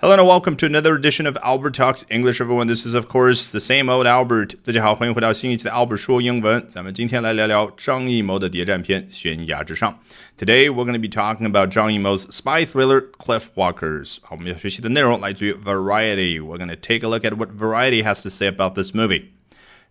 Hello and welcome to another edition of Albert Talks English. Everyone, this is of course the same old Albert. 大家好，欢迎回到新一期的 Albert 说英文。咱们今天来聊聊张艺谋的谍战片《悬崖之上》。Today we're going to be talking about 张艺谋 's spy thriller Cliff Walkers. 好，我们要学习的内容来自于 Variety. We're going to take a look at what Variety has to say about this movie.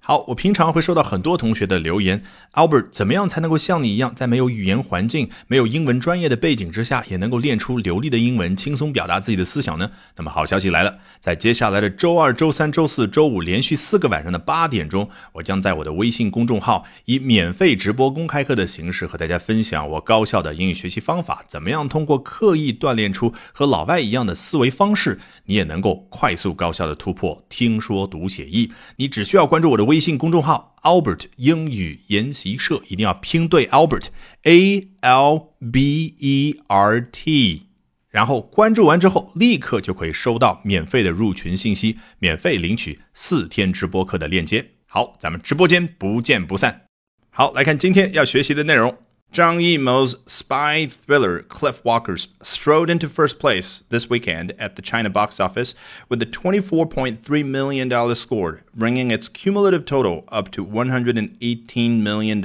好，我平常会收到很多同学的留言，Albert，怎么样才能够像你一样，在没有语言环境、没有英文专业的背景之下，也能够练出流利的英文，轻松表达自己的思想呢？那么好消息来了，在接下来的周二、周三、周四周五连续四个晚上的八点钟，我将在我的微信公众号以免费直播公开课的形式和大家分享我高效的英语学习方法，怎么样通过刻意锻炼出和老外一样的思维方式，你也能够快速高效的突破听说读写译。你只需要关注我的微。微信公众号 Albert 英语研习社一定要拼对 Albert A L B E R T，然后关注完之后，立刻就可以收到免费的入群信息，免费领取四天直播课的链接。好，咱们直播间不见不散。好，来看今天要学习的内容。Zhang Yimou's spy thriller Cliff Walkers strode into first place this weekend at the China box office with a $24.3 million score, bringing its cumulative total up to $118 million.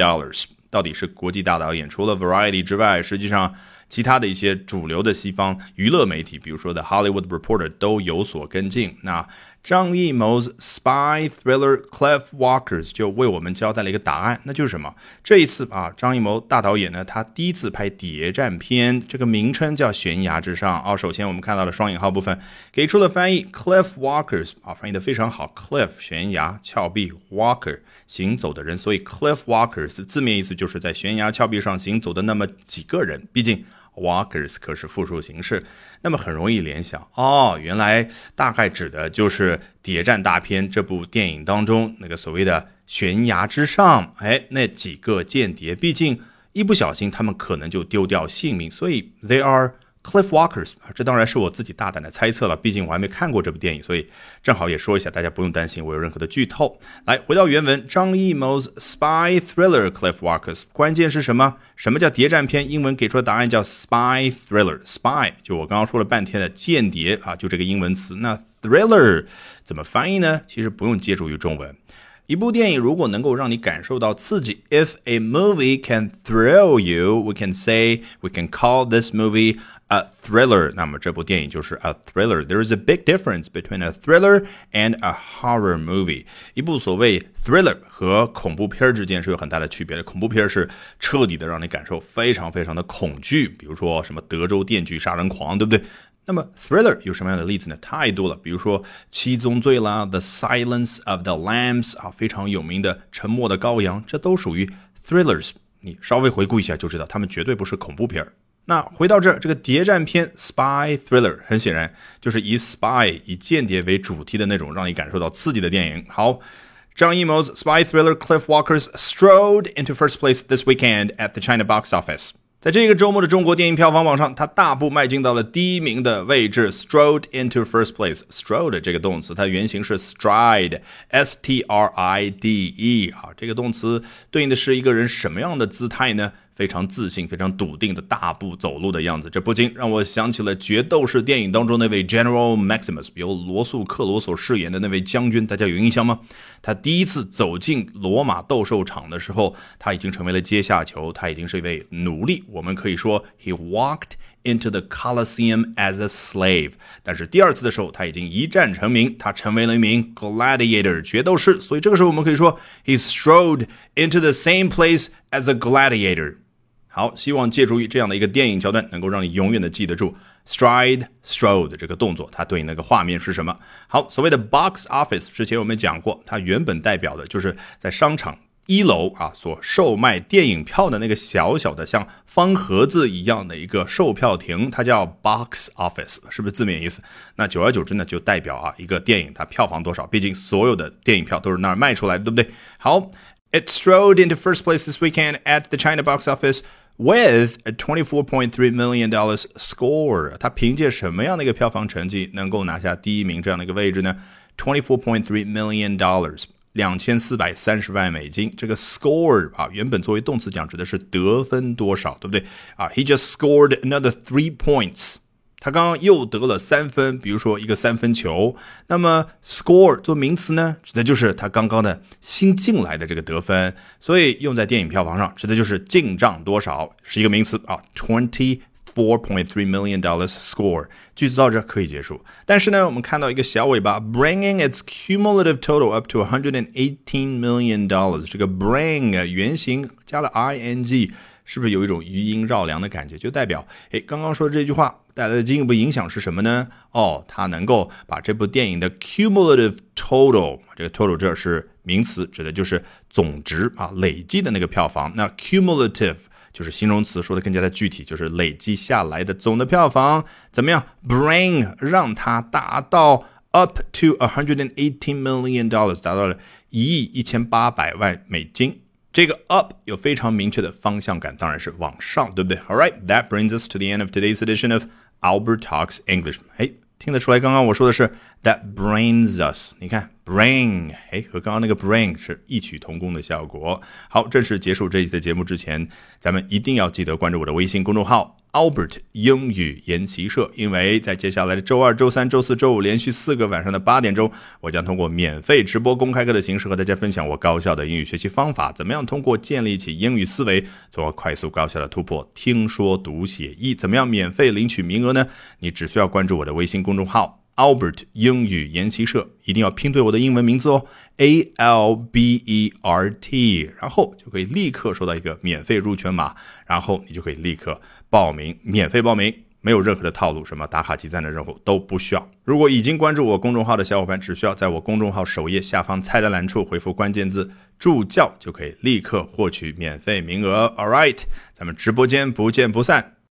到底是国际大导演，除了 Variety 之外，实际上其他的一些主流的西方娱乐媒体，比如说 The Hollywood Reporter 都有所跟进。那 张艺谋 spy thriller Cliff Walkers 就为我们交代了一个答案，那就是什么？这一次啊，张艺谋大导演呢，他第一次拍谍战片，这个名称叫《悬崖之上》哦。首先我们看到了双引号部分，给出了翻译 Cliff Walkers 啊，翻译的非常好，Cliff 悬崖峭壁，Walker 行走的人，所以 Cliff Walkers 字面意思就是在悬崖峭壁上行走的那么几个人，毕竟。Walkers 可是复数形式，那么很容易联想哦，原来大概指的就是谍战大片这部电影当中那个所谓的悬崖之上，哎，那几个间谍，毕竟一不小心他们可能就丢掉性命，所以 they are。Cliff Walkers 啊，这当然是我自己大胆的猜测了，毕竟我还没看过这部电影，所以正好也说一下，大家不用担心我有任何的剧透。来，回到原文，张艺谋 spy thriller Cliff Walkers，关键是什么？什么叫谍战片？英文给出的答案叫 spy thriller，spy 就我刚刚说了半天的间谍啊，就这个英文词。那 thriller 怎么翻译呢？其实不用借助于中文。一部电影如果能够让你感受到刺激，if a movie can thrill you，we can say we can call this movie a thriller。那么这部电影就是 a thriller。There is a big difference between a thriller and a horror movie。一部所谓 thriller 和恐怖片之间是有很大的区别的。恐怖片是彻底的让你感受非常非常的恐惧，比如说什么德州电锯杀人狂，对不对？那么，thriller 有什么样的例子呢？太多了，比如说《七宗罪》啦，《The Silence of the Lambs》啊，非常有名的《沉默的羔羊》，这都属于 thrillers。你稍微回顾一下就知道，他们绝对不是恐怖片儿。那回到这，这个谍战片 spy thriller，很显然就是以 spy 以间谍为主题的那种让你感受到刺激的电影。好，张艺谋 spy thriller Cliff Walker's strode into first place this weekend at the China box office。在这个周末的中国电影票房榜上，它大步迈进到了第一名的位置，strode into first place。strode 这个动词，它原型是 stride，s t r i d e 啊，这个动词对应的是一个人什么样的姿态呢？非常自信、非常笃定的大步走路的样子，这不禁让我想起了《决斗士》电影当中那位 General Maximus，由罗素·克罗所饰演的那位将军，大家有印象吗？他第一次走进罗马斗兽场的时候，他已经成为了阶下囚，他已经是一位奴隶。我们可以说，He walked into the Colosseum as a slave。但是第二次的时候，他已经一战成名，他成为了一名 gladiator，决斗士。所以这个时候，我们可以说，He strode into the same place as a gladiator。好，希望借助于这样的一个电影桥段，能够让你永远的记得住 stride strode 这个动作，它对应那个画面是什么？好，所谓的 box office，之前我们讲过，它原本代表的就是在商场一楼啊所售卖电影票的那个小小的像方盒子一样的一个售票亭，它叫 box office，是不是字面意思？那久而久之呢，就代表啊一个电影它票房多少？毕竟所有的电影票都是那儿卖出来的，对不对？好，it strode into first place this weekend at the China box office。with a twenty-four point three million dollars score，他凭借什么样的一个票房成绩能够拿下第一名这样的一个位置呢？twenty-four point three million dollars，两千四百三十万美金。这个 score 啊，原本作为动词讲指的是得分多少，对不对啊？He just scored another three points。 他刚刚又得了三分，比如说一个三分球。那么 score 做名词呢，指的就是他刚刚的新进来的这个得分，所以用在电影票房上，指的就是进账多少，是一个名词啊，twenty。Four point three million dollars score，句子到这可以结束。但是呢，我们看到一个小尾巴，bringing its cumulative total up to one hundred and eighteen million dollars。这个 bring 原型加了 ing，是不是有一种余音绕梁的感觉？就代表，哎，刚刚说的这句话带来的进一步影响是什么呢？哦，它能够把这部电影的 cumulative total，这个 total 这是名词，指的就是总值啊，累计的那个票房。那 cumulative 就是形容词，说的更加的具体，就是累计下来的总的票房怎么样？Bring 让它达到 up to a hundred and eighteen million dollars，达到了一亿一千八百万美金。这个 up 有非常明确的方向感，当然是往上，对不对？All right，that brings us to the end of today's edition of Albert Talks English。哎，听得出来，刚刚我说的是 that brings us，你看。Bring，哎，和刚刚那个 bring 是异曲同工的效果。好，正式结束这一期的节目之前，咱们一定要记得关注我的微信公众号 Albert 英语研习社，因为在接下来的周二、周三、周四周五连续四个晚上的八点钟，我将通过免费直播公开课的形式和大家分享我高效的英语学习方法，怎么样通过建立起英语思维，从而快速高效的突破听说读写译，怎么样免费领取名额呢？你只需要关注我的微信公众号。Albert 英语研习社一定要拼对我的英文名字哦，A L B E R T，然后就可以立刻收到一个免费入群码，然后你就可以立刻报名，免费报名，没有任何的套路，什么打卡积赞的任务都不需要。如果已经关注我公众号的小伙伴，只需要在我公众号首页下方菜单栏处回复关键字“助教”，就可以立刻获取免费名额。All right，咱们直播间不见不散。